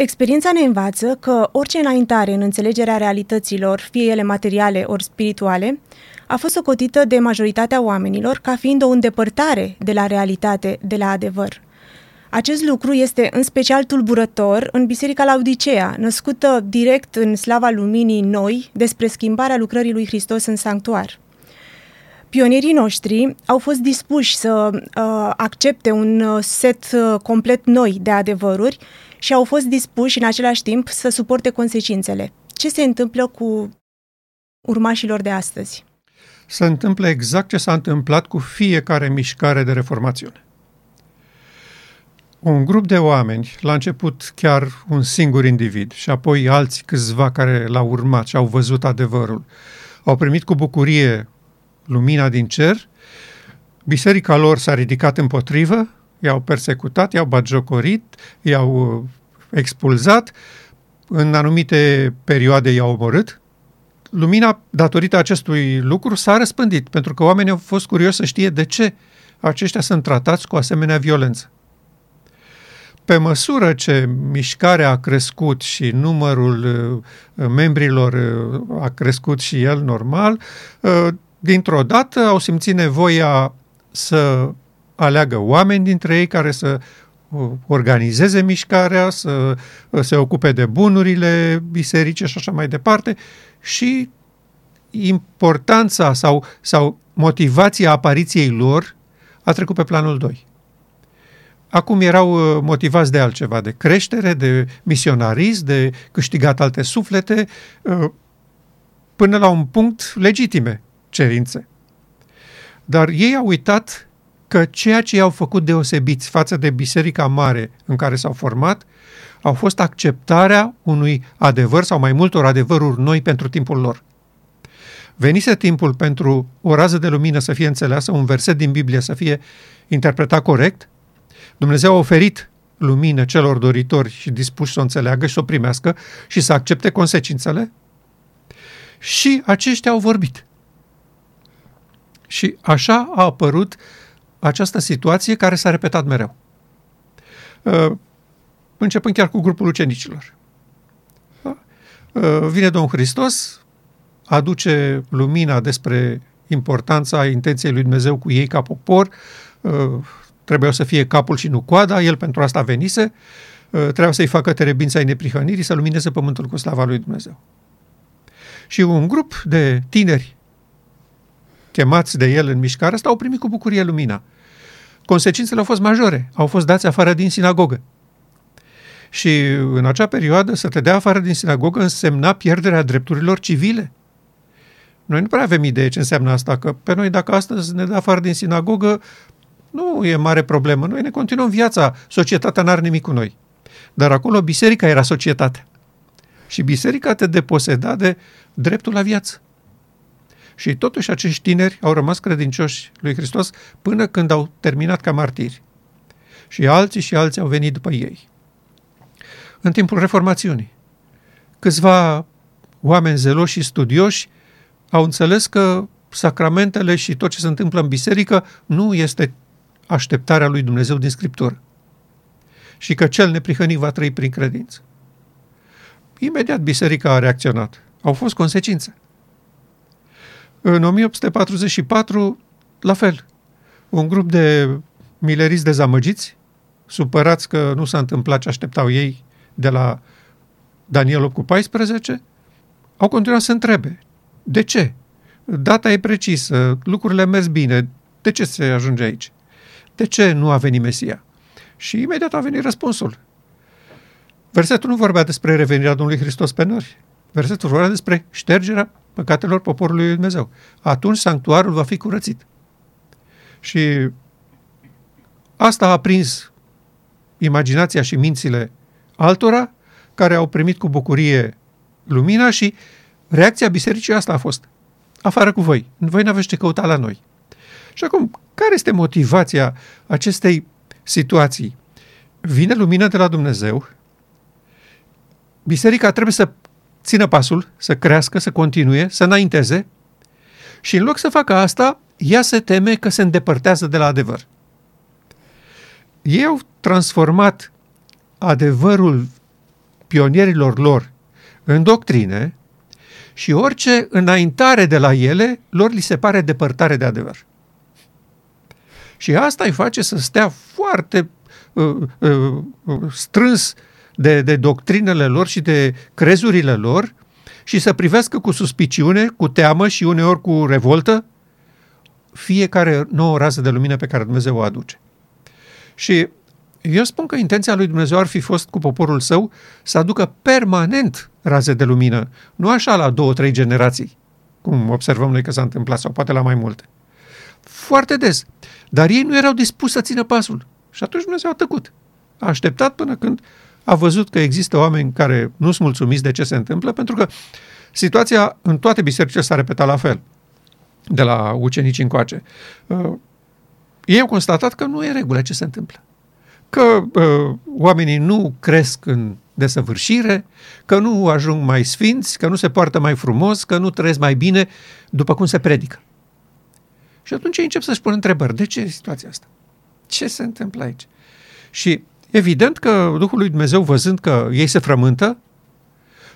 Experiența ne învață că orice înaintare în înțelegerea realităților, fie ele materiale ori spirituale, a fost socotită de majoritatea oamenilor ca fiind o îndepărtare de la realitate, de la adevăr. Acest lucru este în special tulburător în Biserica Laodicea, născută direct în slava luminii noi despre schimbarea lucrării lui Hristos în sanctuar. Pionierii noștri au fost dispuși să uh, accepte un uh, set uh, complet noi de adevăruri și au fost dispuși în același timp să suporte consecințele. Ce se întâmplă cu urmașilor de astăzi? Se întâmplă exact ce s-a întâmplat cu fiecare mișcare de reformațiune. Un grup de oameni, la început chiar un singur individ și apoi alți câțiva care l-au urmat și au văzut adevărul, au primit cu bucurie lumina din cer, biserica lor s-a ridicat împotrivă, i-au persecutat, i-au batjocorit, i-au uh, expulzat, în anumite perioade i-au omorât. Lumina, datorită acestui lucru, s-a răspândit, pentru că oamenii au fost curioși să știe de ce aceștia sunt tratați cu asemenea violență. Pe măsură ce mișcarea a crescut și numărul uh, membrilor uh, a crescut și el normal, dintr-o dată au simțit nevoia să aleagă oameni dintre ei care să uh, organizeze mișcarea, să uh, se ocupe de bunurile biserice și așa mai departe și importanța sau, sau motivația apariției lor a trecut pe planul 2. Acum erau uh, motivați de altceva, de creștere, de misionarism, de câștigat alte suflete, până la un punct legitime cerințe. Dar ei au uitat că ceea ce i-au făcut deosebiți față de biserica mare în care s-au format au fost acceptarea unui adevăr sau mai multor adevăruri noi pentru timpul lor. Venise timpul pentru o rază de lumină să fie înțeleasă, un verset din Biblie să fie interpretat corect. Dumnezeu a oferit lumină celor doritori și dispuși să o înțeleagă și să o primească și să accepte consecințele. Și aceștia au vorbit. Și așa a apărut această situație care s-a repetat mereu. Uh, începând chiar cu grupul ucenicilor. Da? Uh, vine Domnul Hristos, aduce lumina despre importanța intenției lui Dumnezeu cu ei ca popor, uh, trebuiau să fie capul și nu coada, el pentru asta venise, trebuia să-i facă terebința ai neprihănirii, să lumineze pământul cu slava lui Dumnezeu. Și un grup de tineri chemați de el în mișcare asta, au primit cu bucurie lumina. Consecințele au fost majore. Au fost dați afară din sinagogă. Și în acea perioadă să te dea afară din sinagogă însemna pierderea drepturilor civile. Noi nu prea avem idee ce înseamnă asta, că pe noi dacă astăzi ne dă afară din sinagogă, nu e mare problemă. Noi ne continuăm viața, societatea n-are nimic cu noi. Dar acolo biserica era societatea. Și biserica te deposeda de dreptul la viață. Și totuși acești tineri au rămas credincioși lui Hristos până când au terminat ca martiri. Și alții și alții au venit după ei. În timpul reformațiunii, câțiva oameni zeloși și studioși au înțeles că sacramentele și tot ce se întâmplă în biserică nu este așteptarea lui Dumnezeu din Scriptură și că cel neprihănit va trăi prin credință. Imediat biserica a reacționat. Au fost consecințe. În 1844, la fel, un grup de mileriți dezamăgiți, supărați că nu s-a întâmplat ce așteptau ei de la Daniel 8 cu 14, au continuat să întrebe. De ce? Data e precisă, lucrurile mers bine, de ce se ajunge aici? De ce nu a venit Mesia? Și imediat a venit răspunsul. Versetul nu vorbea despre revenirea Domnului Hristos pe nori. Versetul vorbea despre ștergerea păcatelor poporului lui Dumnezeu. Atunci sanctuarul va fi curățit. Și asta a prins imaginația și mințile altora care au primit cu bucurie lumina și reacția bisericii asta a fost afară cu voi. Voi nu aveți ce căuta la noi. Și acum, care este motivația acestei situații? Vine lumina de la Dumnezeu, biserica trebuie să țină pasul, să crească, să continue, să înainteze și în loc să facă asta, ea se teme că se îndepărtează de la adevăr. Ei au transformat adevărul pionierilor lor în doctrine și orice înaintare de la ele lor li se pare depărtare de adevăr. Și asta îi face să stea foarte uh, uh, strâns de, de doctrinele lor și de crezurile lor și să privească cu suspiciune, cu teamă și uneori cu revoltă fiecare nouă rază de lumină pe care Dumnezeu o aduce. Și eu spun că intenția lui Dumnezeu ar fi fost cu poporul său să aducă permanent raze de lumină, nu așa la două, trei generații, cum observăm noi că s-a întâmplat, sau poate la mai multe. Foarte des. Dar ei nu erau dispuși să țină pasul. Și atunci Dumnezeu a tăcut. A așteptat până când a văzut că există oameni care nu sunt mulțumiți de ce se întâmplă, pentru că situația în toate bisericile s-a repetat la fel, de la ucenici încoace. Uh, ei au constatat că nu e regulă ce se întâmplă. Că uh, oamenii nu cresc în desăvârșire, că nu ajung mai sfinți, că nu se poartă mai frumos, că nu trăiesc mai bine după cum se predică. Și atunci ei încep să-și pun întrebări. De ce e situația asta? Ce se întâmplă aici? Și evident că Duhul lui Dumnezeu, văzând că ei se frământă,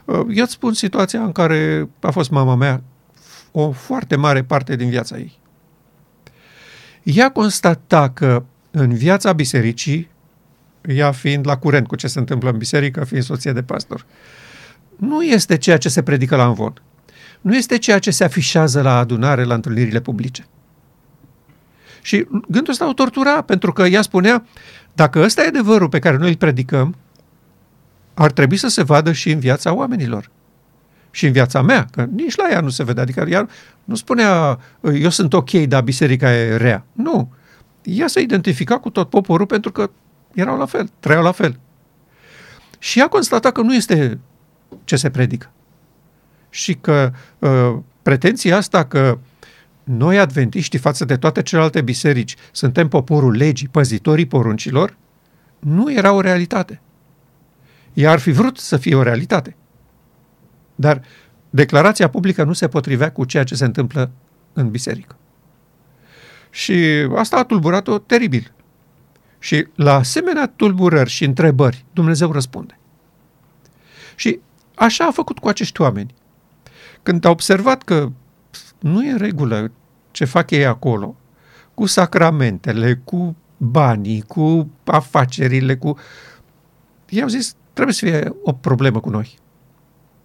uh, eu îți spun situația în care a fost mama mea o foarte mare parte din viața ei. Ea constata că în viața bisericii, ea fiind la curent cu ce se întâmplă în biserică, fiind soție de pastor, nu este ceea ce se predică la învon. Nu este ceea ce se afișează la adunare, la întâlnirile publice. Și gândul ăsta o tortura, pentru că ea spunea, dacă ăsta e adevărul pe care noi îl predicăm, ar trebui să se vadă și în viața oamenilor. Și în viața mea, că nici la ea nu se vede. Adică ea nu spunea, eu sunt ok, dar biserica e rea. Nu. Ea se identifica cu tot poporul pentru că erau la fel, trăiau la fel. Și ea constata că nu este ce se predică. Și că uh, pretenția asta că noi adventiștii față de toate celelalte biserici suntem poporul legii, păzitorii poruncilor, nu era o realitate. Ea ar fi vrut să fie o realitate. Dar declarația publică nu se potrivea cu ceea ce se întâmplă în biserică. Și asta a tulburat-o teribil. Și la asemenea tulburări și întrebări, Dumnezeu răspunde. Și așa a făcut cu acești oameni. Când a observat că nu e în regulă ce fac ei acolo, cu sacramentele, cu banii, cu afacerile, cu... Ei au zis, trebuie să fie o problemă cu noi.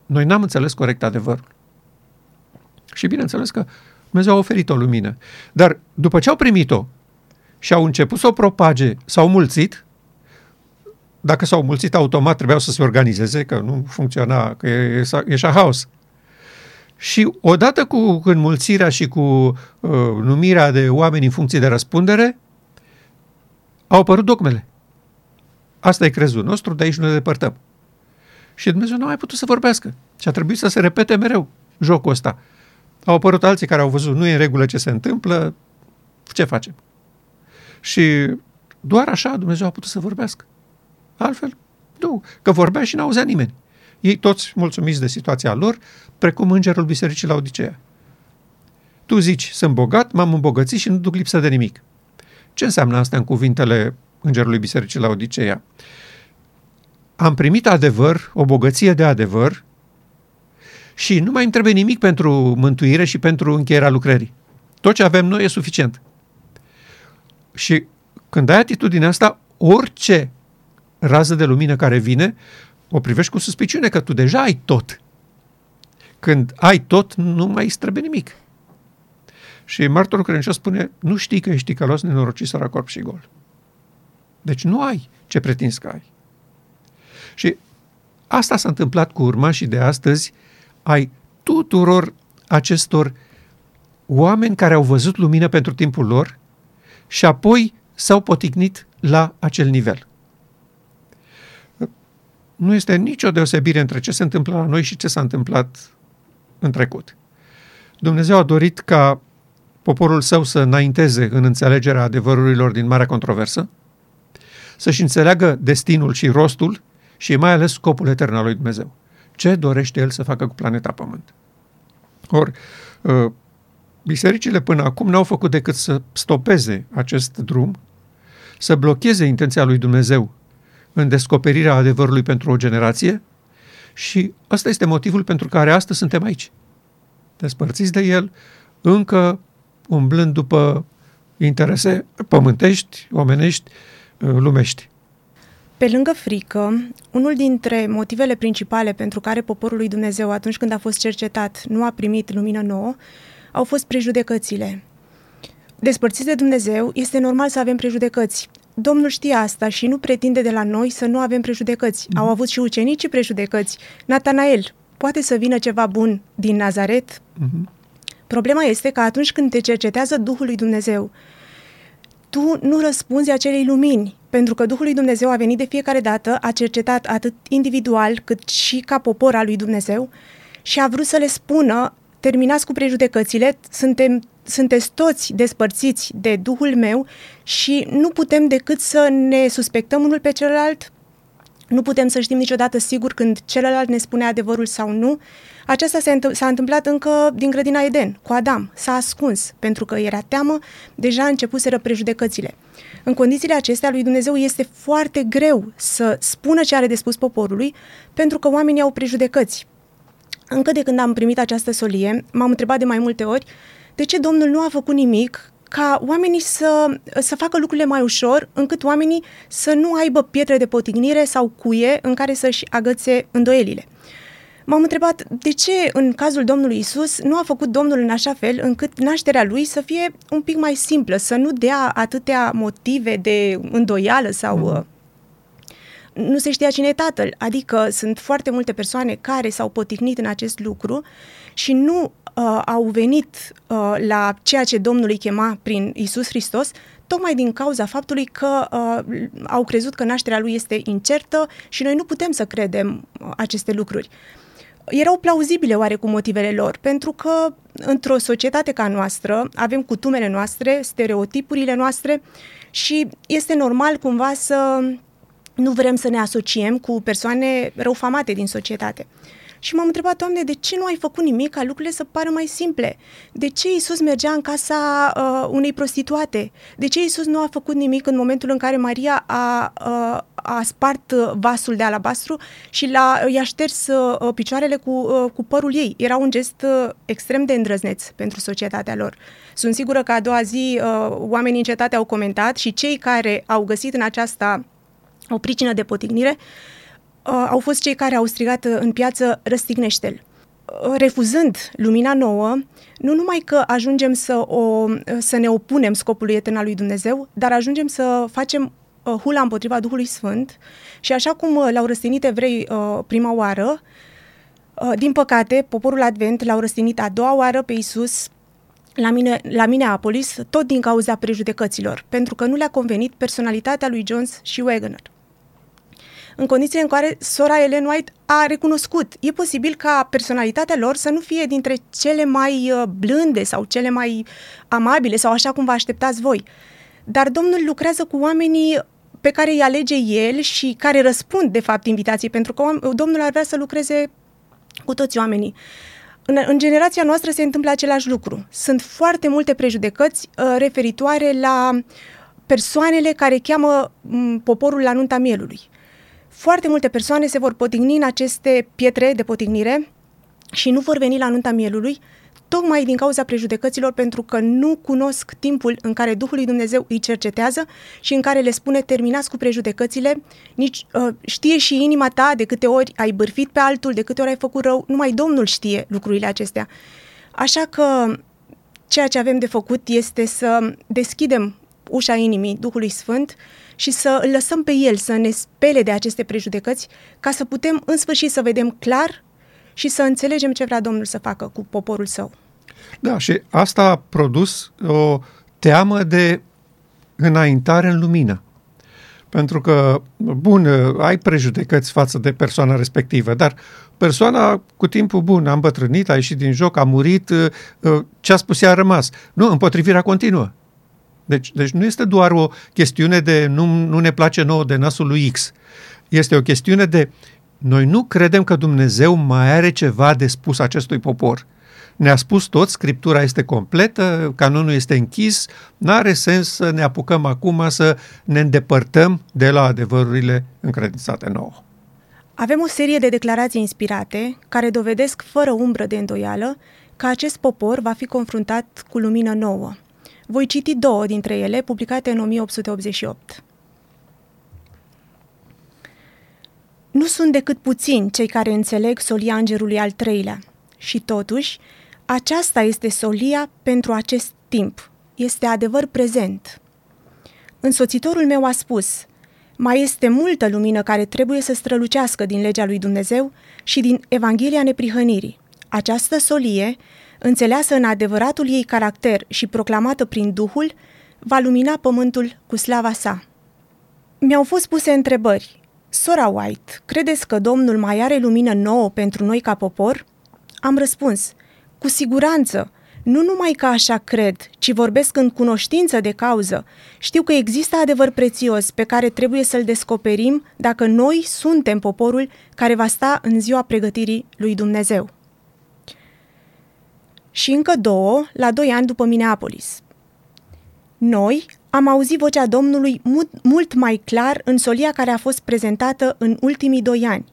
Noi n-am înțeles corect adevărul. Și bineînțeles că Dumnezeu a oferit o lumină. Dar după ce au primit-o și au început să o propage, s-au mulțit, dacă s-au mulțit automat trebuiau să se organizeze, că nu funcționa, că e, e, e haos. Și odată cu înmulțirea și cu uh, numirea de oameni în funcție de răspundere, au apărut dogmele. Asta e crezul nostru, de aici nu ne depărtăm. Și Dumnezeu nu a mai putut să vorbească. Și a trebuit să se repete mereu jocul ăsta. Au apărut alții care au văzut, nu e în regulă ce se întâmplă, ce facem? Și doar așa Dumnezeu a putut să vorbească. Altfel, nu, că vorbea și n-auzea nimeni. Ei toți mulțumiți de situația lor, precum îngerul bisericii la Odiseea. Tu zici, sunt bogat, m-am îmbogățit și nu duc lipsă de nimic. Ce înseamnă asta în cuvintele îngerului bisericii la Odiseea? Am primit adevăr, o bogăție de adevăr și nu mai îmi trebuie nimic pentru mântuire și pentru încheierea lucrării. Tot ce avem noi e suficient. Și când ai atitudinea asta, orice rază de lumină care vine, o privești cu suspiciune că tu deja ai tot. Când ai tot, nu mai îți trebuie nimic. Și martorul credincios spune, nu știi că ești ticălos, nenorocit, sărac, corp și gol. Deci nu ai ce pretinzi că ai. Și asta s-a întâmplat cu urmașii de astăzi ai tuturor acestor oameni care au văzut lumină pentru timpul lor și apoi s-au potignit la acel nivel. Nu este nicio deosebire între ce se întâmplă la noi și ce s-a întâmplat în trecut. Dumnezeu a dorit ca poporul său să înainteze în înțelegerea adevărurilor din marea controversă, să-și înțeleagă destinul și rostul și mai ales scopul etern al lui Dumnezeu. Ce dorește El să facă cu planeta Pământ? Or, ă, bisericile până acum n-au făcut decât să stopeze acest drum, să blocheze intenția lui Dumnezeu în descoperirea adevărului pentru o generație Și ăsta este motivul pentru care astăzi suntem aici. Despărțiți de El, încă umblând după interese pământești, omenești, lumești. Pe lângă frică, unul dintre motivele principale pentru care poporul lui Dumnezeu, atunci când a fost cercetat, nu a primit lumină nouă, au fost prejudecățile. Despărțiți de Dumnezeu, este normal să avem prejudecăți. Domnul știe asta și nu pretinde de la noi să nu avem prejudecăți. Mm. Au avut și ucenicii prejudecăți. Natanael, poate să vină ceva bun din Nazaret? Mm-hmm. Problema este că atunci când te cercetează Duhul lui Dumnezeu, tu nu răspunzi acelei lumini, pentru că Duhul lui Dumnezeu a venit de fiecare dată, a cercetat atât individual cât și ca popor al lui Dumnezeu și a vrut să le spună, terminați cu prejudecățile, suntem, sunteți toți despărțiți de Duhul meu și nu putem decât să ne suspectăm unul pe celălalt, nu putem să știm niciodată sigur când celălalt ne spune adevărul sau nu. Aceasta s-a întâmplat încă din grădina Eden, cu Adam. S-a ascuns, pentru că era teamă, deja începuseră prejudecățile. În condițiile acestea, lui Dumnezeu este foarte greu să spună ce are de spus poporului, pentru că oamenii au prejudecăți. Încă de când am primit această solie, m-am întrebat de mai multe ori de ce Domnul nu a făcut nimic ca oamenii să, să facă lucrurile mai ușor, încât oamenii să nu aibă pietre de potignire sau cuie în care să-și agățe îndoielile. M-am întrebat de ce în cazul Domnului Isus nu a făcut Domnul în așa fel încât nașterea lui să fie un pic mai simplă, să nu dea atâtea motive de îndoială sau mm. nu se știa cine e tatăl. Adică sunt foarte multe persoane care s-au potignit în acest lucru și nu uh, au venit uh, la ceea ce Domnul îi chema prin Isus Hristos, tocmai din cauza faptului că uh, au crezut că nașterea lui este incertă și noi nu putem să credem uh, aceste lucruri erau plauzibile oarecum motivele lor, pentru că într-o societate ca noastră avem cutumele noastre, stereotipurile noastre și este normal cumva să nu vrem să ne asociem cu persoane răufamate din societate. Și m-am întrebat, Doamne, de ce nu ai făcut nimic ca lucrurile să pară mai simple? De ce Isus mergea în casa uh, unei prostituate? De ce Isus nu a făcut nimic în momentul în care Maria a, uh, a spart vasul de alabastru și l-a, i-a șters uh, picioarele cu, uh, cu părul ei? Era un gest uh, extrem de îndrăzneț pentru societatea lor. Sunt sigură că a doua zi uh, oamenii în cetate au comentat și cei care au găsit în aceasta o pricină de potignire uh, au fost cei care au strigat uh, în piață răstignește-l. Uh, refuzând lumina nouă, nu numai că ajungem să, o, uh, să ne opunem scopului etern al lui Dumnezeu, dar ajungem să facem uh, hula împotriva Duhului Sfânt și așa cum uh, l-au răstinit evrei uh, prima oară, uh, din păcate, poporul Advent l-au răstinit a doua oară pe Isus la, mine, la Minneapolis, tot din cauza prejudecăților, pentru că nu le-a convenit personalitatea lui Jones și Wagner în condiții în care sora Ellen White a recunoscut. E posibil ca personalitatea lor să nu fie dintre cele mai uh, blânde sau cele mai amabile sau așa cum vă așteptați voi. Dar Domnul lucrează cu oamenii pe care îi alege El și care răspund, de fapt, invitației, pentru că Domnul ar vrea să lucreze cu toți oamenii. În, în generația noastră se întâmplă același lucru. Sunt foarte multe prejudecăți uh, referitoare la persoanele care cheamă m, poporul la nunta mielului foarte multe persoane se vor potigni în aceste pietre de potignire și nu vor veni la nunta mielului, tocmai din cauza prejudecăților, pentru că nu cunosc timpul în care Duhul lui Dumnezeu îi cercetează și în care le spune terminați cu prejudecățile, nici uh, știe și inima ta de câte ori ai bârfit pe altul, de câte ori ai făcut rău, numai Domnul știe lucrurile acestea. Așa că ceea ce avem de făcut este să deschidem ușa inimii Duhului Sfânt și să îl lăsăm pe el să ne spele de aceste prejudecăți, ca să putem în sfârșit să vedem clar și să înțelegem ce vrea Domnul să facă cu poporul său. Da, și asta a produs o teamă de înaintare în lumină. Pentru că, bun, ai prejudecăți față de persoana respectivă, dar persoana cu timpul bun a îmbătrânit, a ieșit din joc, a murit, ce a spus ea a rămas. Nu, împotrivirea continuă. Deci, deci nu este doar o chestiune de nu, nu ne place nouă de nasul lui X. Este o chestiune de noi nu credem că Dumnezeu mai are ceva de spus acestui popor. Ne-a spus tot, Scriptura este completă, canonul este închis, nu are sens să ne apucăm acum să ne îndepărtăm de la adevărurile încredințate nouă. Avem o serie de declarații inspirate care dovedesc fără umbră de îndoială că acest popor va fi confruntat cu lumină nouă. Voi citi două dintre ele, publicate în 1888. Nu sunt decât puțini cei care înțeleg solia îngerului al treilea. Și totuși, aceasta este solia pentru acest timp. Este adevăr prezent. Însoțitorul meu a spus, mai este multă lumină care trebuie să strălucească din legea lui Dumnezeu și din Evanghelia neprihănirii. Această solie, înțeleasă în adevăratul ei caracter și proclamată prin Duhul, va lumina pământul cu slava sa. Mi-au fost puse întrebări. Sora White, credeți că Domnul mai are lumină nouă pentru noi ca popor? Am răspuns, cu siguranță, nu numai că așa cred, ci vorbesc în cunoștință de cauză. Știu că există adevăr prețios pe care trebuie să-l descoperim dacă noi suntem poporul care va sta în ziua pregătirii lui Dumnezeu. Și încă două, la doi ani după Minneapolis. Noi am auzit vocea Domnului mult, mult mai clar în solia care a fost prezentată în ultimii doi ani.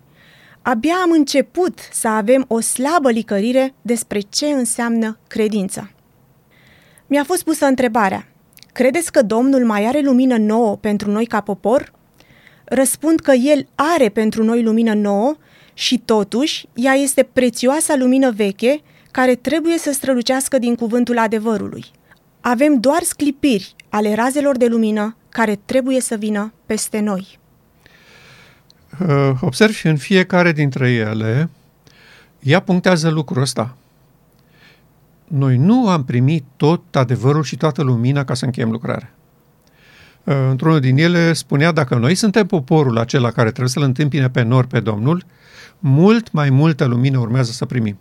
Abia am început să avem o slabă licărire despre ce înseamnă credința. Mi-a fost pusă întrebarea, credeți că Domnul mai are lumină nouă pentru noi ca popor? Răspund că El are pentru noi lumină nouă și totuși ea este prețioasa lumină veche care trebuie să strălucească din cuvântul adevărului. Avem doar sclipiri ale razelor de lumină care trebuie să vină peste noi. Uh, observi în fiecare dintre ele, ea punctează lucrul ăsta. Noi nu am primit tot adevărul și toată lumina ca să încheiem lucrarea. Uh, într-unul din ele spunea, dacă noi suntem poporul acela care trebuie să-L întâmpine pe nor pe Domnul, mult mai multă lumină urmează să primim.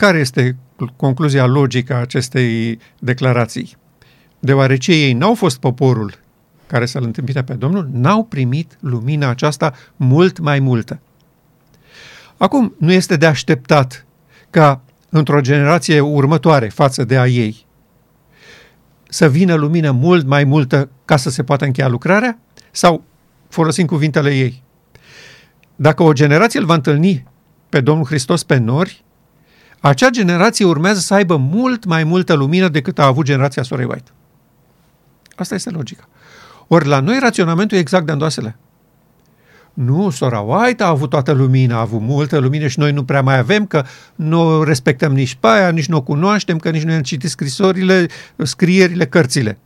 Care este concluzia logică a acestei declarații? Deoarece ei n-au fost poporul care să-L întâmpine pe Domnul, n-au primit lumina aceasta mult mai multă. Acum, nu este de așteptat ca într-o generație următoare față de a ei să vină lumină mult mai multă ca să se poată încheia lucrarea? Sau, folosim cuvintele ei, dacă o generație îl va întâlni pe Domnul Hristos pe nori, acea generație urmează să aibă mult mai multă lumină decât a avut generația Sorei White. Asta este logica. Ori la noi raționamentul e exact de îndoasele. Nu, sora White a avut toată lumina, a avut multă lumină și noi nu prea mai avem, că nu respectăm nici pe aia, nici nu o cunoaștem, că nici nu am citit scrisorile, scrierile, cărțile.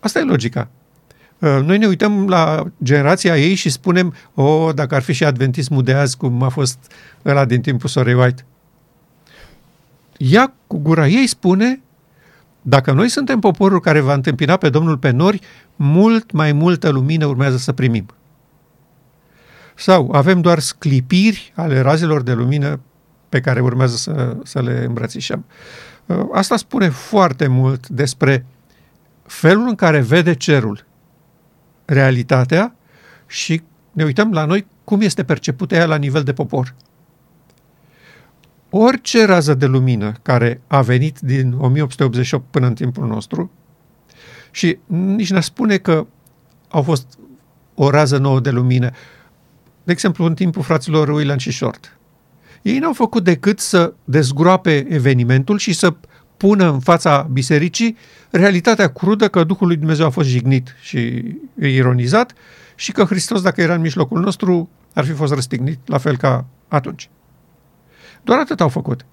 Asta e logica. Uh, noi ne uităm la generația ei și spunem, o, oh, dacă ar fi și adventismul de azi, cum a fost ăla din timpul sorei White. Ea, cu gura ei, spune dacă noi suntem poporul care va întâmpina pe Domnul pe nori, mult mai multă lumină urmează să primim. Sau avem doar sclipiri ale razelor de lumină pe care urmează să, să le îmbrățișăm. Uh, asta spune foarte mult despre felul în care vede cerul, realitatea și ne uităm la noi cum este percepută ea la nivel de popor orice rază de lumină care a venit din 1888 până în timpul nostru și nici ne spune că au fost o rază nouă de lumină. De exemplu, în timpul fraților William și Short. Ei n-au făcut decât să dezgroape evenimentul și să pună în fața bisericii realitatea crudă că Duhul lui Dumnezeu a fost jignit și ironizat și că Hristos, dacă era în mijlocul nostru, ar fi fost răstignit, la fel ca atunci. Doar atât au făcut.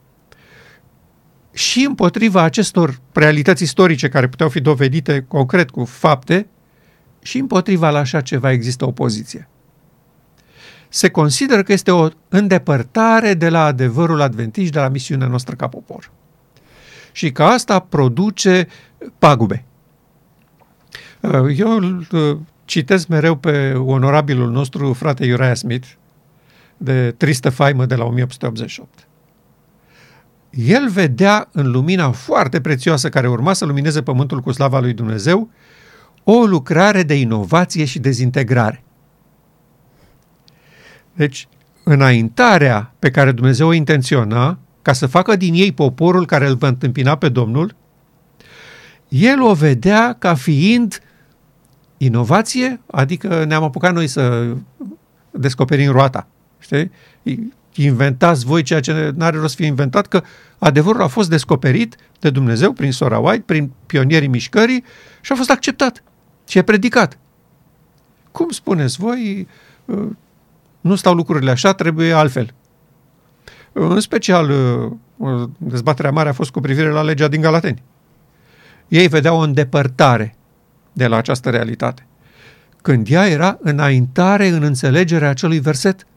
Și împotriva acestor realități istorice care puteau fi dovedite concret cu fapte, și împotriva la așa ceva există opoziție. Se consideră că este o îndepărtare de la adevărul adventist, de la misiunea noastră ca popor. Și că asta produce pagube. Eu îl uh, citesc mereu pe onorabilul nostru frate Uriah Smith, de tristă faimă de la 1888. El vedea în lumina foarte prețioasă care urma să lumineze pământul cu slava lui Dumnezeu o lucrare de inovație și dezintegrare. Deci, înaintarea pe care Dumnezeu o intenționa ca să facă din ei poporul care îl va întâmpina pe Domnul, el o vedea ca fiind inovație, adică ne-am apucat noi să descoperim roata. Știi? Inventați voi ceea ce nu are rost fi inventat, că adevărul a fost descoperit de Dumnezeu prin Sora White, prin pionierii mișcării și a fost acceptat și e predicat. Cum spuneți voi, uh, nu stau lucrurile așa, trebuie altfel. În special, uh, dezbaterea mare a fost cu privire la legea din Galateni. Ei vedeau o îndepărtare de la această realitate. Când ea era înaintare în înțelegerea acelui verset,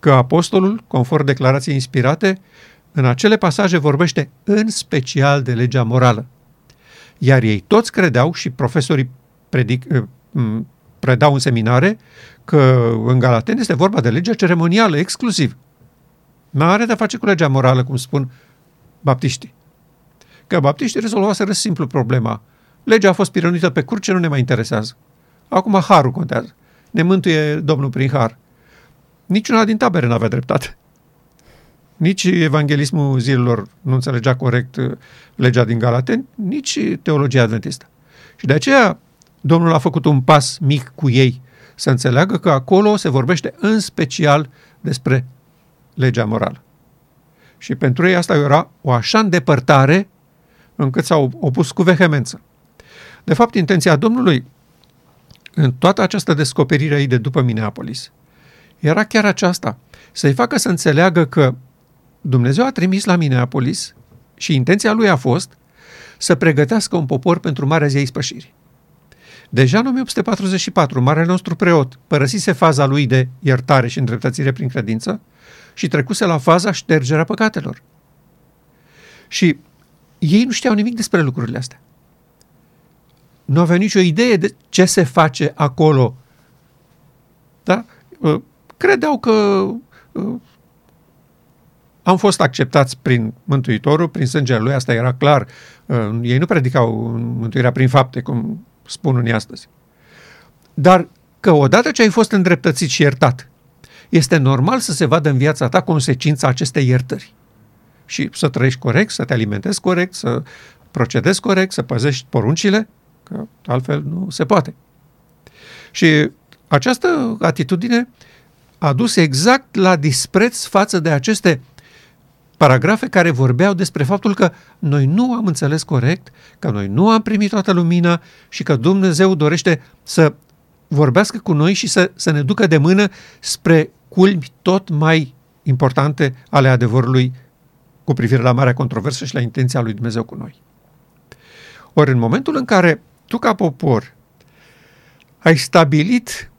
că apostolul, conform declarației inspirate, în acele pasaje vorbește în special de legea morală. Iar ei toți credeau și profesorii predic, eh, predau în seminare că în Galaten este vorba de legea ceremonială exclusiv. Nu are de-a face cu legea morală, cum spun baptiștii. Că baptiștii rezolvaseră simplu problema. Legea a fost pironită pe curce, nu ne mai interesează. Acum harul contează. Ne mântuie Domnul prin har. Niciuna din tabere nu avea dreptate. Nici evanghelismul zilelor nu înțelegea corect uh, legea din Galaten, nici teologia adventistă. Și de aceea Domnul a făcut un pas mic cu ei, să înțeleagă că acolo se vorbește în special despre legea morală. Și pentru ei asta era o așa îndepărtare încât s-au opus cu vehemență. De fapt, intenția Domnului în toată această descoperire a ei de după Minneapolis era chiar aceasta, să-i facă să înțeleagă că Dumnezeu a trimis la Minneapolis și intenția lui a fost să pregătească un popor pentru Marea Zi a Ispășirii. Deja în 1844, marele nostru preot părăsise faza lui de iertare și îndreptățire prin credință și trecuse la faza ștergerea păcatelor. Și ei nu știau nimic despre lucrurile astea. Nu aveau nicio idee de ce se face acolo. Da? Uh, credeau că uh, am fost acceptați prin Mântuitorul, prin sângele lui, asta era clar. Uh, ei nu predicau mântuirea prin fapte, cum spun unii astăzi. Dar că odată ce ai fost îndreptățit și iertat, este normal să se vadă în viața ta consecința acestei iertări. Și să trăiești corect, să te alimentezi corect, să procedezi corect, să păzești poruncile, că altfel nu se poate. Și această atitudine a dus exact la dispreț față de aceste paragrafe care vorbeau despre faptul că noi nu am înțeles corect, că noi nu am primit toată lumina și că Dumnezeu dorește să vorbească cu noi și să, să ne ducă de mână spre culmi tot mai importante ale adevărului cu privire la marea controversă și la intenția lui Dumnezeu cu noi. Ori în momentul în care tu ca popor ai stabilit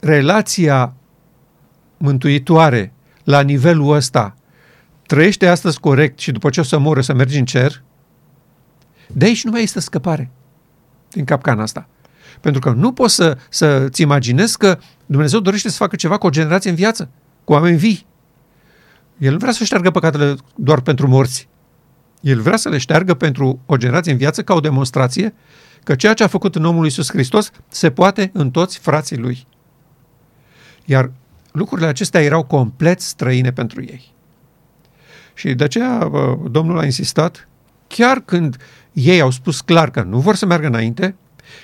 relația mântuitoare la nivelul ăsta trăiește astăzi corect și după ce o să moră să mergi în cer, de aici nu mai este scăpare din capcana asta. Pentru că nu poți să, să-ți imaginezi că Dumnezeu dorește să facă ceva cu o generație în viață, cu oameni vii. El nu vrea să șteargă păcatele doar pentru morți. El vrea să le șteargă pentru o generație în viață ca o demonstrație că ceea ce a făcut în omul Iisus Hristos se poate în toți frații lui. Iar lucrurile acestea erau complet străine pentru ei. Și de aceea Domnul a insistat, chiar când ei au spus clar că nu vor să meargă înainte,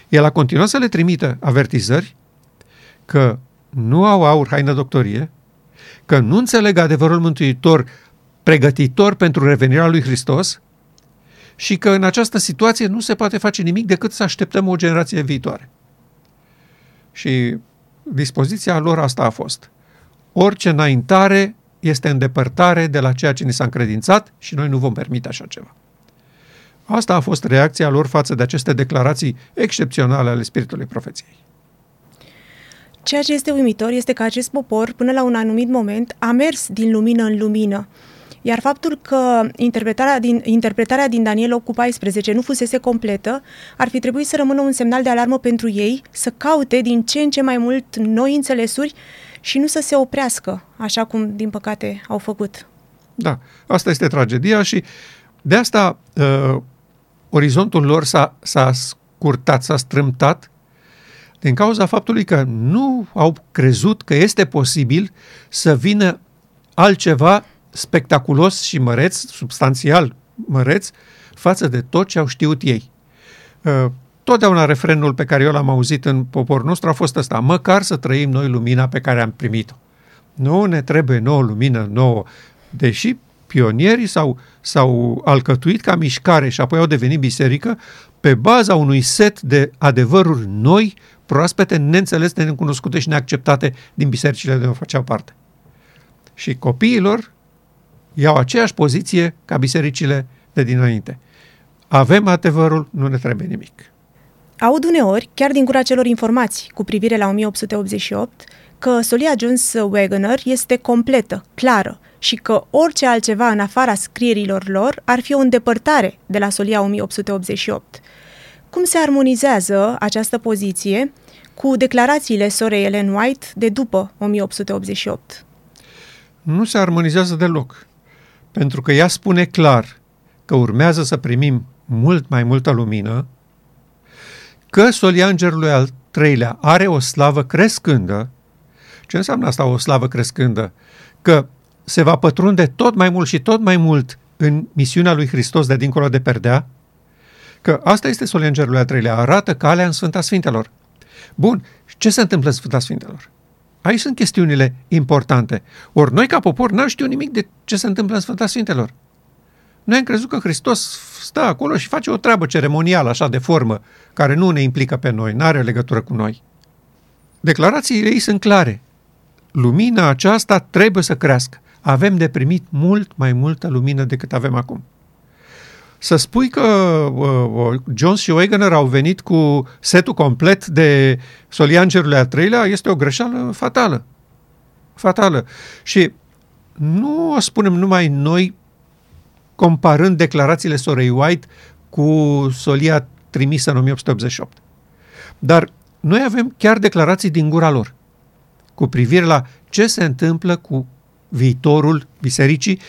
el a continuat să le trimită avertizări că nu au aur, haină, doctorie, că nu înțeleg adevărul mântuitor pregătitor pentru revenirea lui Hristos și că în această situație nu se poate face nimic decât să așteptăm o generație viitoare. Și dispoziția lor asta a fost. Orice înaintare este îndepărtare de la ceea ce ni s-a încredințat și noi nu vom permite așa ceva. Asta a fost reacția lor față de aceste declarații excepționale ale Spiritului Profeției. Ceea ce este uimitor este că acest popor, până la un anumit moment, a mers din lumină în lumină. Iar faptul că interpretarea din, interpretarea din Daniel 8 cu 14 nu fusese completă, ar fi trebuit să rămână un semnal de alarmă pentru ei, să caute din ce în ce mai mult noi înțelesuri și nu să se oprească, așa cum, din păcate, au făcut. Da, asta este tragedia și de asta uh, orizontul lor s-a, s-a scurtat, s-a strâmtat din cauza faptului că nu au crezut că este posibil să vină altceva spectaculos și măreț, substanțial măreț, față de tot ce au știut ei. Uh, totdeauna refrenul pe care eu l-am auzit în poporul nostru a fost ăsta, măcar să trăim noi lumina pe care am primit-o. Nu ne trebuie nouă lumină nouă, deși pionierii s-au, s-au alcătuit ca mișcare și apoi au devenit biserică pe baza unui set de adevăruri noi, proaspete, neînțelese, necunoscute și neacceptate din bisericile de unde făceau parte. Și copiilor iau aceeași poziție ca bisericile de dinainte. Avem adevărul, nu ne trebuie nimic. Aud uneori, chiar din gura celor informați cu privire la 1888, că solia Jones Wagoner este completă, clară și că orice altceva în afara scrierilor lor ar fi o îndepărtare de la solia 1888. Cum se armonizează această poziție cu declarațiile sorei Ellen White de după 1888? Nu se armonizează deloc, pentru că ea spune clar că urmează să primim mult mai multă lumină, că solia îngerului al treilea are o slavă crescândă. Ce înseamnă asta o slavă crescândă? Că se va pătrunde tot mai mult și tot mai mult în misiunea lui Hristos de dincolo de perdea, că asta este solia îngerului al treilea, arată calea în Sfânta Sfintelor. Bun, ce se întâmplă în Sfânta Sfintelor? Aici sunt chestiunile importante. Ori noi, ca popor, n-am știut nimic de ce se întâmplă în Sfânta Sfintelor. Noi am crezut că Hristos stă acolo și face o treabă ceremonială, așa, de formă, care nu ne implică pe noi, nu are legătură cu noi. Declarațiile ei sunt clare. Lumina aceasta trebuie să crească. Avem de primit mult mai multă lumină decât avem acum. Să spui că uh, uh Jones și Wegener au venit cu setul complet de Soliangerului al treilea este o greșeală fatală. Fatală. Și nu o spunem numai noi comparând declarațiile sorei White cu solia trimisă în 1888. Dar noi avem chiar declarații din gura lor cu privire la ce se întâmplă cu viitorul bisericii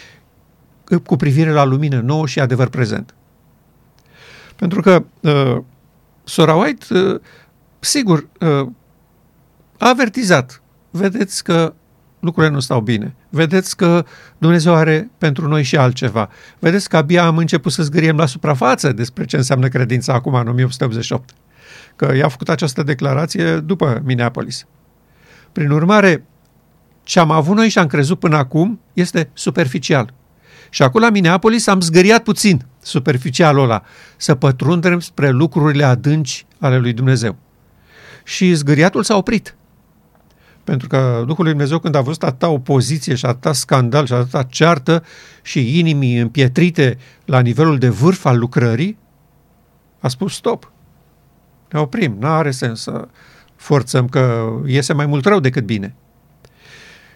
cu privire la lumină nouă și adevăr prezent. Pentru că uh, Sora White, uh, sigur, uh, a avertizat. Vedeți că lucrurile nu stau bine. Vedeți că Dumnezeu are pentru noi și altceva. Vedeți că abia am început să zgâriem la suprafață despre ce înseamnă credința acum, în 1888. Că i-a făcut această declarație după Minneapolis. Prin urmare, ce am avut noi și am crezut până acum este superficial. Și acum la Minneapolis am zgâriat puțin superficialul ăla, să pătrundem spre lucrurile adânci ale lui Dumnezeu. Și zgâriatul s-a oprit. Pentru că Duhul lui Dumnezeu, când a văzut atâta opoziție și atâta scandal și atâta ceartă și inimii împietrite la nivelul de vârf al lucrării, a spus stop. Ne oprim, nu are sens să forțăm că iese mai mult rău decât bine.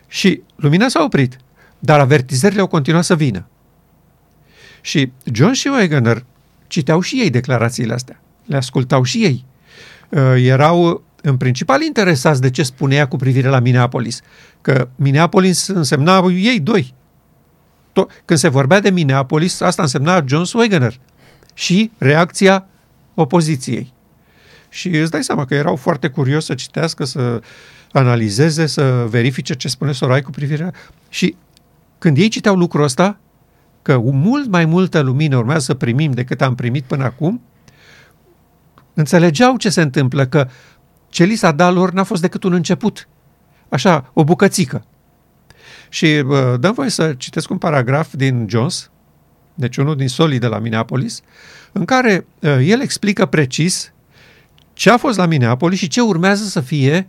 Și lumina s-a oprit, dar avertizările au continuat să vină. Și John și Wegener citeau și ei declarațiile astea, le ascultau și ei. Uh, erau în principal interesați de ce spunea cu privire la Minneapolis. Că Minneapolis însemna ei doi. To- când se vorbea de Minneapolis, asta însemna John Wegener și reacția opoziției. Și îți dai seama că erau foarte curios să citească, să analizeze, să verifice ce spune Sorai cu privire Și când ei citeau lucrul ăsta, că mult mai multă lumină urmează să primim decât am primit până acum, înțelegeau ce se întâmplă, că ce li s-a dat lor n-a fost decât un început. Așa, o bucățică. Și uh, dăm voie să citesc un paragraf din Jones, deci unul din solii de la Minneapolis, în care uh, el explică precis ce a fost la Minneapolis și ce urmează să fie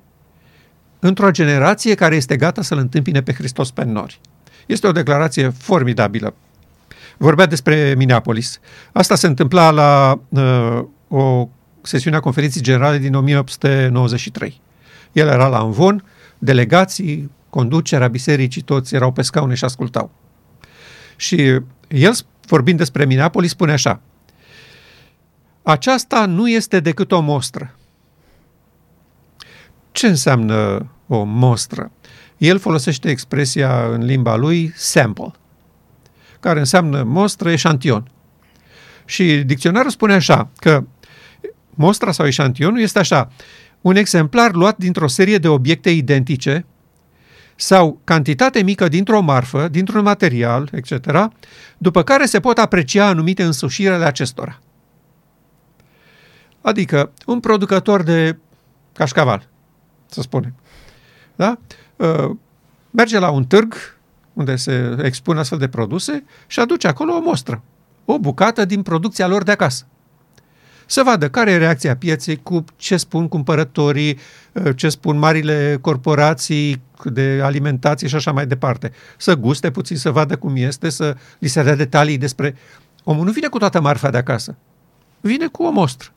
într-o generație care este gata să-L întâmpine pe Hristos pe nori. Este o declarație formidabilă. Vorbea despre Minneapolis. Asta se întâmpla la uh, o sesiunea conferinței generale din 1893. El era la învon, delegații, conducerea bisericii, toți erau pe scaune și ascultau. Și el, vorbind despre Minneapolis, spune așa, aceasta nu este decât o mostră. Ce înseamnă o mostră? El folosește expresia în limba lui sample, care înseamnă mostră, eșantion. Și dicționarul spune așa, că mostra sau eșantionul este așa, un exemplar luat dintr-o serie de obiecte identice sau cantitate mică dintr-o marfă, dintr-un material, etc., după care se pot aprecia anumite însușiri ale acestora. Adică un producător de cașcaval, să spunem. Da? Uh, merge la un târg unde se expun astfel de produse și aduce acolo o mostră, o bucată din producția lor de acasă. Să vadă care e reacția pieței, cu ce spun cumpărătorii, uh, ce spun marile corporații de alimentație și așa mai departe. Să guste puțin, să vadă cum este, să li se dea detalii despre... Omul nu vine cu toată marfa de acasă. Vine cu o mostră.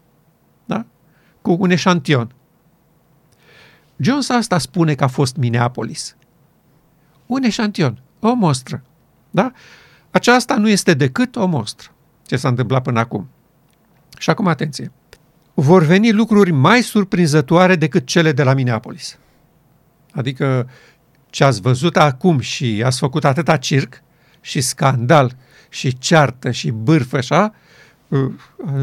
Da? Cu un eșantion. Jones asta spune că a fost Minneapolis. Un eșantion, o mostră. Da? Aceasta nu este decât o mostră. Ce s-a întâmplat până acum. Și acum atenție. Vor veni lucruri mai surprinzătoare decât cele de la Minneapolis. Adică ce ați văzut acum și ați făcut atâta circ și scandal și ceartă și bârfă așa,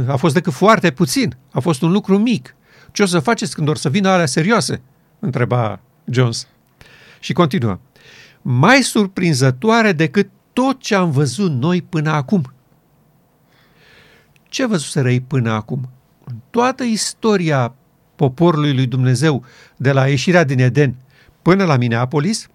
a fost decât foarte puțin. A fost un lucru mic. Ce o să faceți când or să vină alea serioase? Întreba Jones. Și continuă. Mai surprinzătoare decât tot ce am văzut noi până acum. Ce văzuseră ei până acum? În toată istoria poporului lui Dumnezeu, de la ieșirea din Eden până la Minneapolis,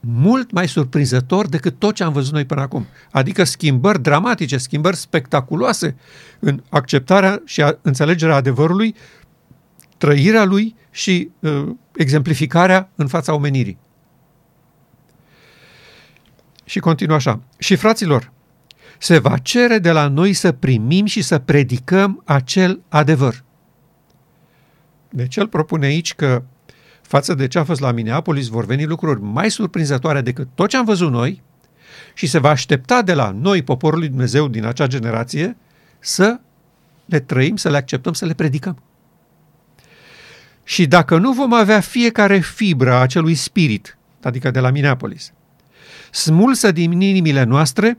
mult mai surprinzător decât tot ce am văzut noi până acum. Adică schimbări dramatice, schimbări spectaculoase în acceptarea și a, înțelegerea adevărului, trăirea lui și uh, exemplificarea în fața omenirii. Și continuă așa. Și fraților, se va cere de la noi să primim și să predicăm acel adevăr. Deci el propune aici că față de ce a fost la Minneapolis vor veni lucruri mai surprinzătoare decât tot ce am văzut noi și se va aștepta de la noi, poporul lui Dumnezeu din acea generație, să le trăim, să le acceptăm, să le predicăm. Și dacă nu vom avea fiecare fibră a acelui spirit, adică de la Minneapolis, smulsă din inimile noastre,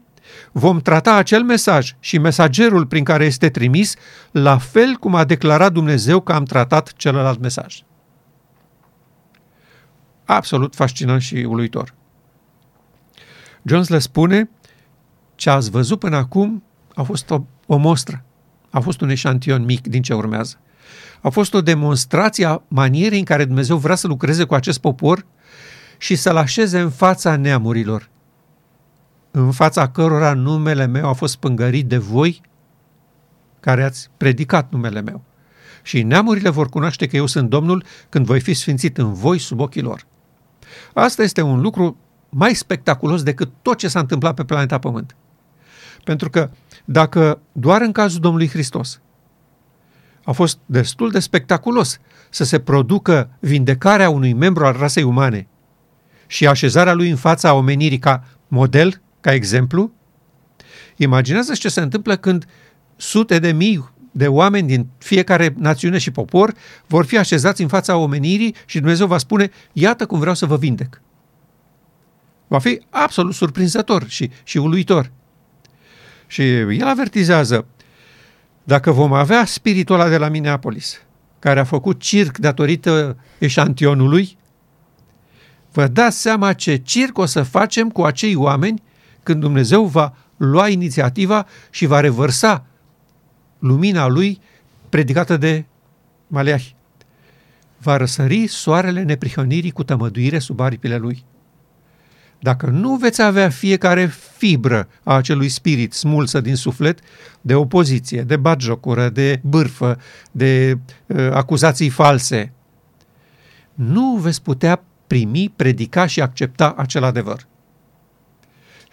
vom trata acel mesaj și mesagerul prin care este trimis la fel cum a declarat Dumnezeu că am tratat celălalt mesaj. Absolut fascinant și uluitor. Jones le spune ce ați văzut până acum a fost o, o mostră, a fost un eșantion mic din ce urmează. A fost o demonstrație a manierei în care Dumnezeu vrea să lucreze cu acest popor și să-l așeze în fața neamurilor, în fața cărora numele meu a fost spângărit de voi care ați predicat numele meu. Și neamurile vor cunoaște că eu sunt Domnul când voi fi sfințit în voi sub ochii lor. Asta este un lucru mai spectaculos decât tot ce s-a întâmplat pe planeta Pământ. Pentru că dacă doar în cazul Domnului Hristos a fost destul de spectaculos să se producă vindecarea unui membru al rasei umane și așezarea lui în fața omenirii ca model, ca exemplu, imaginează ce se întâmplă când sute de mii de oameni din fiecare națiune și popor vor fi așezați în fața omenirii și Dumnezeu va spune, iată cum vreau să vă vindec. Va fi absolut surprinzător și, și uluitor. Și el avertizează, dacă vom avea spiritul ăla de la Minneapolis, care a făcut circ datorită eșantionului, vă dați seama ce circ o să facem cu acei oameni când Dumnezeu va lua inițiativa și va revărsa lumina lui predicată de Maleahi. Va răsări soarele neprihănirii cu tămăduire sub aripile lui. Dacă nu veți avea fiecare fibră a acelui spirit smulsă din suflet, de opoziție, de batjocură, de bârfă, de uh, acuzații false, nu veți putea primi, predica și accepta acel adevăr.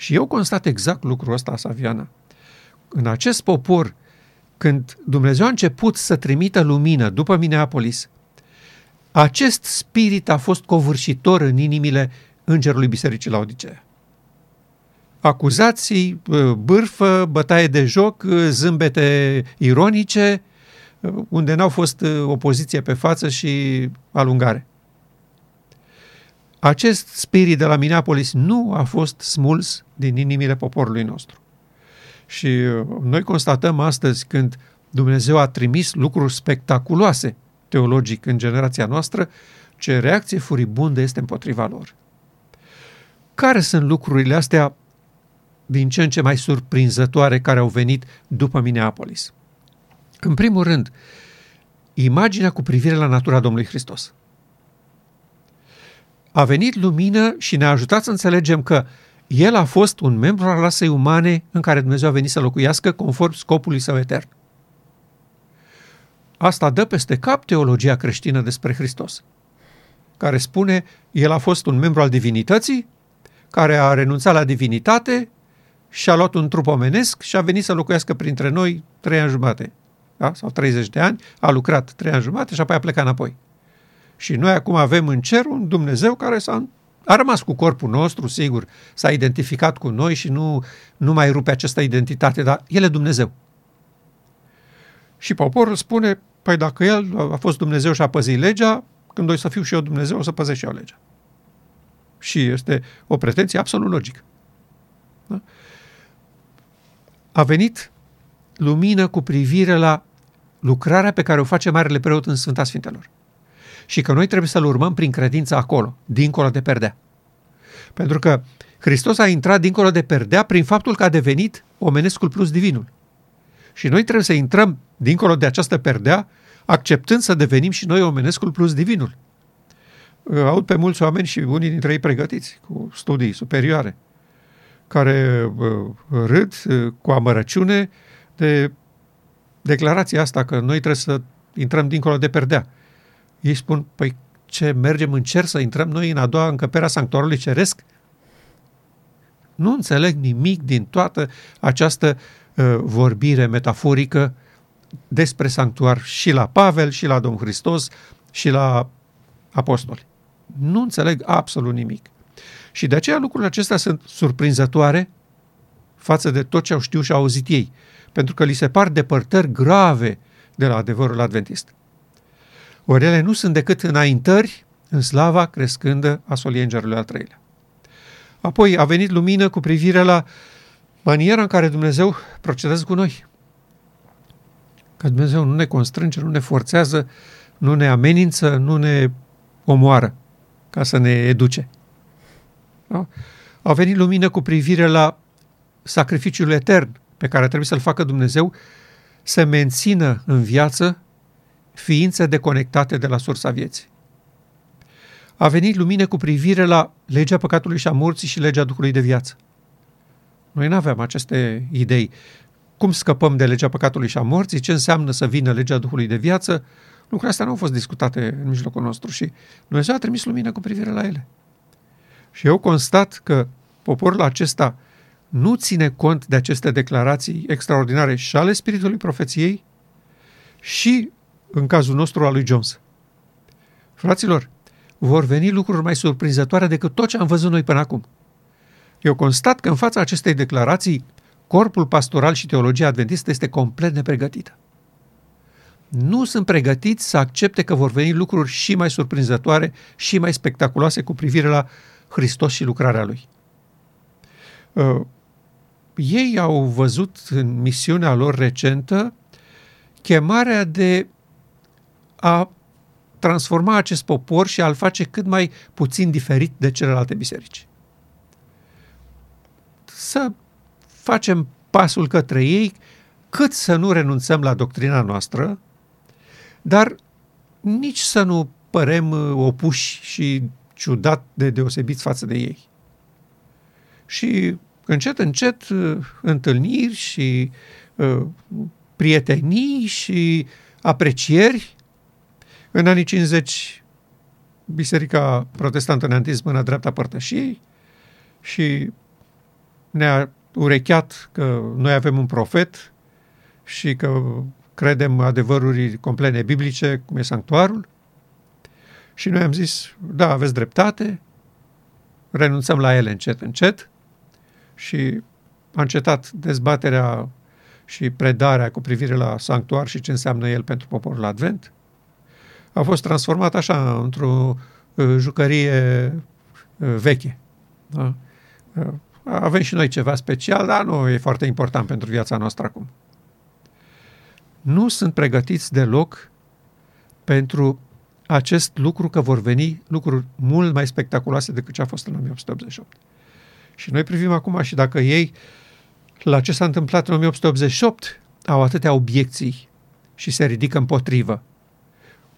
Și eu constat exact lucrul ăsta, Saviana. În acest popor când Dumnezeu a început să trimită lumină după Minneapolis, acest spirit a fost covârșitor în inimile îngerului Bisericii la Odiseea. Acuzații, bârfă, bătaie de joc, zâmbete ironice, unde n-au fost opoziție pe față și alungare. Acest spirit de la Minneapolis nu a fost smuls din inimile poporului nostru. Și uh, noi constatăm astăzi când Dumnezeu a trimis lucruri spectaculoase teologic în generația noastră, ce reacție furibundă este împotriva lor. Care sunt lucrurile astea din ce în ce mai surprinzătoare care au venit după Minneapolis? În primul rând, imaginea cu privire la natura Domnului Hristos. A venit lumină și ne-a ajutat să înțelegem că el a fost un membru al rasei umane în care Dumnezeu a venit să locuiască conform scopului său etern. Asta dă peste cap teologia creștină despre Hristos, care spune el a fost un membru al divinității, care a renunțat la divinitate și a luat un trup omenesc și a venit să locuiască printre noi trei ani jumate. Da? Sau 30 de ani, a lucrat trei ani jumate și apoi a plecat înapoi. Și noi acum avem în cer un Dumnezeu care s-a a rămas cu corpul nostru, sigur, s-a identificat cu noi și nu, nu mai rupe această identitate, dar El e Dumnezeu. Și poporul spune, păi dacă El a fost Dumnezeu și a păzit legea, când o să fiu și eu Dumnezeu, o să păzesc și eu legea. Și este o pretenție absolut logică. Da? A venit lumină cu privire la lucrarea pe care o face Marele Preot în Sfânta Sfintelor și că noi trebuie să-L urmăm prin credință acolo, dincolo de perdea. Pentru că Hristos a intrat dincolo de perdea prin faptul că a devenit omenescul plus divinul. Și noi trebuie să intrăm dincolo de această perdea, acceptând să devenim și noi omenescul plus divinul. Aud pe mulți oameni și unii dintre ei pregătiți, cu studii superioare, care râd cu amărăciune de declarația asta că noi trebuie să intrăm dincolo de perdea. Ei spun, păi ce, mergem în cer să intrăm noi în a doua încăpere a sanctuarului ceresc? Nu înțeleg nimic din toată această uh, vorbire metaforică despre sanctuar și la Pavel, și la Domnul Hristos, și la apostoli. Nu înțeleg absolut nimic. Și de aceea lucrurile acestea sunt surprinzătoare față de tot ce au știut și au auzit ei, pentru că li se par depărtări grave de la adevărul adventist. Ori ele nu sunt decât înaintări în slava crescândă a soliei îngerului al treilea. Apoi a venit lumină cu privire la maniera în care Dumnezeu procedează cu noi. Că Dumnezeu nu ne constrânge, nu ne forțează, nu ne amenință, nu ne omoară ca să ne educe. Da? A venit lumină cu privire la sacrificiul etern pe care trebuie să-l facă Dumnezeu să mențină în viață ființe deconectate de la sursa vieții. A venit lumină cu privire la legea păcatului și a morții și legea Duhului de viață. Noi nu aveam aceste idei. Cum scăpăm de legea păcatului și a morții? Ce înseamnă să vină legea Duhului de viață? Lucrurile astea nu au fost discutate în mijlocul nostru și Dumnezeu a trimis lumină cu privire la ele. Și eu constat că poporul acesta nu ține cont de aceste declarații extraordinare și ale Spiritului Profeției și în cazul nostru al lui Jones. Fraților, vor veni lucruri mai surprinzătoare decât tot ce am văzut noi până acum. Eu constat că în fața acestei declarații, corpul pastoral și teologia adventistă este complet nepregătită. Nu sunt pregătiți să accepte că vor veni lucruri și mai surprinzătoare și mai spectaculoase cu privire la Hristos și lucrarea Lui. Uh, ei au văzut în misiunea lor recentă chemarea de a transforma acest popor și a-l face cât mai puțin diferit de celelalte biserici. Să facem pasul către ei, cât să nu renunțăm la doctrina noastră, dar nici să nu părem uh, opuși și ciudat de deosebiți față de ei. Și încet, încet, uh, întâlniri și uh, prietenii și aprecieri în anii 50, Biserica Protestantă ne-a întins mâna dreapta părtășiei și ne-a urecheat că noi avem un profet și că credem adevăruri complete biblice, cum e sanctuarul. Și noi am zis, da, aveți dreptate, renunțăm la ele încet, încet și a încetat dezbaterea și predarea cu privire la sanctuar și ce înseamnă el pentru poporul Advent a fost transformat așa într-o uh, jucărie uh, veche. Da? Uh, avem și noi ceva special, dar nu e foarte important pentru viața noastră acum. Nu sunt pregătiți deloc pentru acest lucru că vor veni lucruri mult mai spectaculoase decât ce a fost în 1888. Și noi privim acum și dacă ei la ce s-a întâmplat în 1888 au atâtea obiecții și se ridică împotrivă.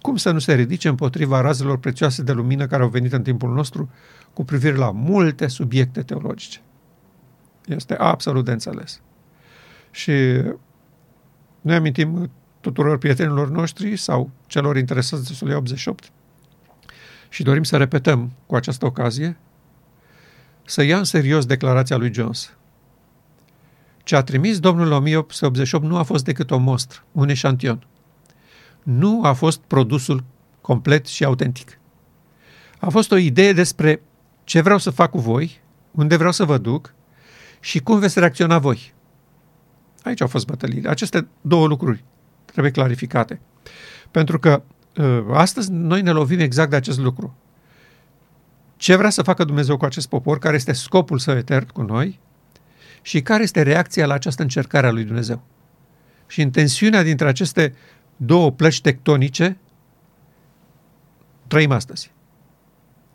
Cum să nu se ridice împotriva razelor prețioase de lumină care au venit în timpul nostru cu privire la multe subiecte teologice? Este absolut de înțeles. Și noi amintim tuturor prietenilor noștri sau celor interesați de Solia 88 și dorim să repetăm cu această ocazie să ia în serios declarația lui Jones. Ce a trimis Domnul 1888 nu a fost decât o mostră, un eșantion. Nu a fost produsul complet și autentic. A fost o idee despre ce vreau să fac cu voi, unde vreau să vă duc și cum veți reacționa voi. Aici au fost bătăliile. Aceste două lucruri trebuie clarificate. Pentru că ă, astăzi noi ne lovim exact de acest lucru. Ce vrea să facă Dumnezeu cu acest popor, care este scopul său etern cu noi și care este reacția la această încercare a lui Dumnezeu. Și în tensiunea dintre aceste două plăci tectonice trăim astăzi.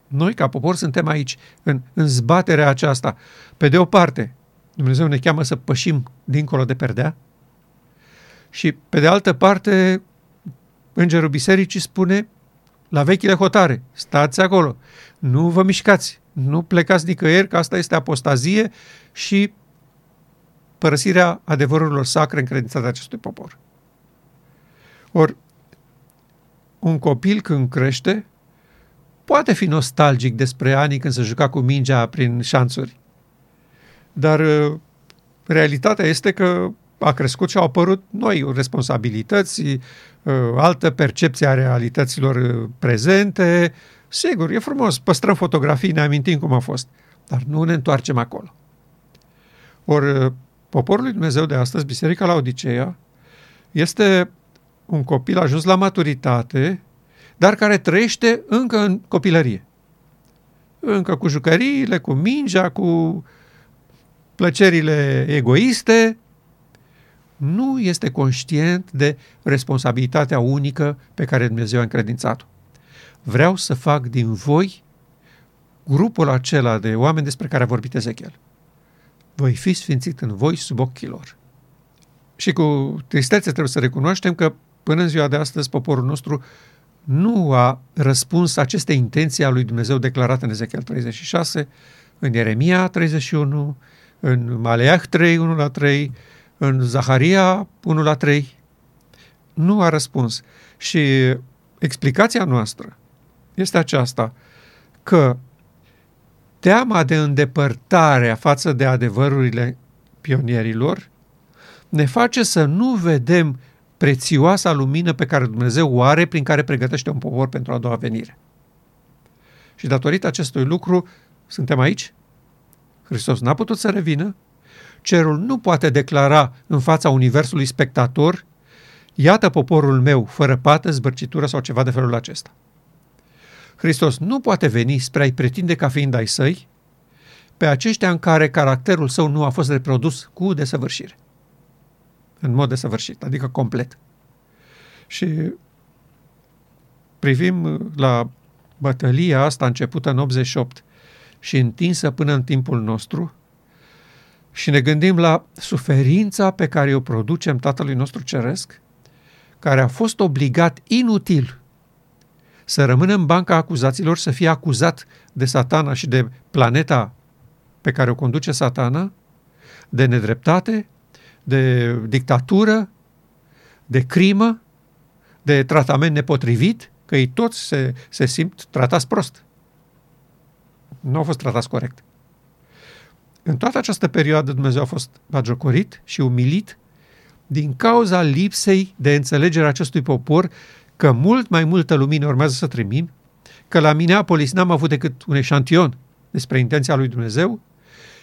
Noi, ca popor, suntem aici, în, în zbaterea aceasta. Pe de o parte, Dumnezeu ne cheamă să pășim dincolo de perdea și, pe de altă parte, Îngerul Bisericii spune la vechile hotare, stați acolo, nu vă mișcați, nu plecați nicăieri, că asta este apostazie și părăsirea adevărurilor sacre încredințate acestui popor. Ori, un copil când crește, poate fi nostalgic despre anii când se juca cu mingea prin șanțuri. Dar uh, realitatea este că a crescut și au apărut noi responsabilități, uh, altă percepție a realităților uh, prezente. Sigur, e frumos, păstrăm fotografii, ne amintim cum a fost, dar nu ne întoarcem acolo. Ori poporul lui Dumnezeu de astăzi, Biserica la Odiseea, este un copil ajuns la maturitate, dar care trăiește încă în copilărie. Încă cu jucăriile, cu mingea, cu plăcerile egoiste, nu este conștient de responsabilitatea unică pe care Dumnezeu a încredințat-o. Vreau să fac din voi grupul acela de oameni despre care a vorbit Ezechiel. Voi fi sfințit în voi sub ochii lor. Și cu tristețe trebuie să recunoaștem că până în ziua de astăzi poporul nostru nu a răspuns aceste intenții a lui Dumnezeu declarate în Ezechiel 36, în Ieremia 31, în Maleah 3, 1 la 3, în Zaharia 1 la 3. Nu a răspuns. Și explicația noastră este aceasta, că teama de îndepărtare față de adevărurile pionierilor ne face să nu vedem prețioasa lumină pe care Dumnezeu o are prin care pregătește un popor pentru a doua venire. Și datorită acestui lucru suntem aici. Hristos n-a putut să revină. Cerul nu poate declara în fața universului spectator iată poporul meu, fără pată, zbărcitură sau ceva de felul acesta. Hristos nu poate veni spre a-i pretinde ca fiind ai săi pe aceștia în care caracterul său nu a fost reprodus cu desăvârșire în mod desăvârșit, adică complet. Și privim la bătălia asta începută în 88 și întinsă până în timpul nostru și ne gândim la suferința pe care o producem Tatălui nostru Ceresc, care a fost obligat inutil să rămână în banca acuzaților, să fie acuzat de satana și de planeta pe care o conduce satana, de nedreptate, de dictatură, de crimă, de tratament nepotrivit, că ei toți se, se simt tratați prost. Nu au fost tratați corect. În toată această perioadă Dumnezeu a fost bagiocorit și umilit din cauza lipsei de înțelegere a acestui popor că mult mai multă lumină urmează să trimim, că la Minneapolis n-am avut decât un eșantion despre intenția lui Dumnezeu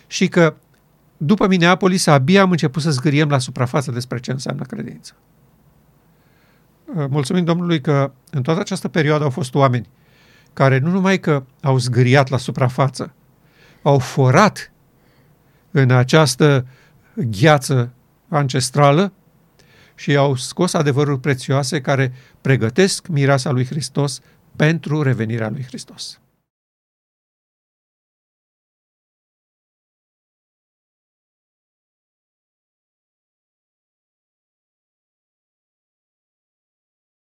și că după Minneapolis, abia am început să zgâriem la suprafață despre ce înseamnă credință. Uh, mulțumim Domnului că în toată această perioadă au fost oameni care nu numai că au zgâriat la suprafață, au forat în această gheață ancestrală și au scos adevăruri prețioase care pregătesc mireasa lui Hristos pentru revenirea lui Hristos.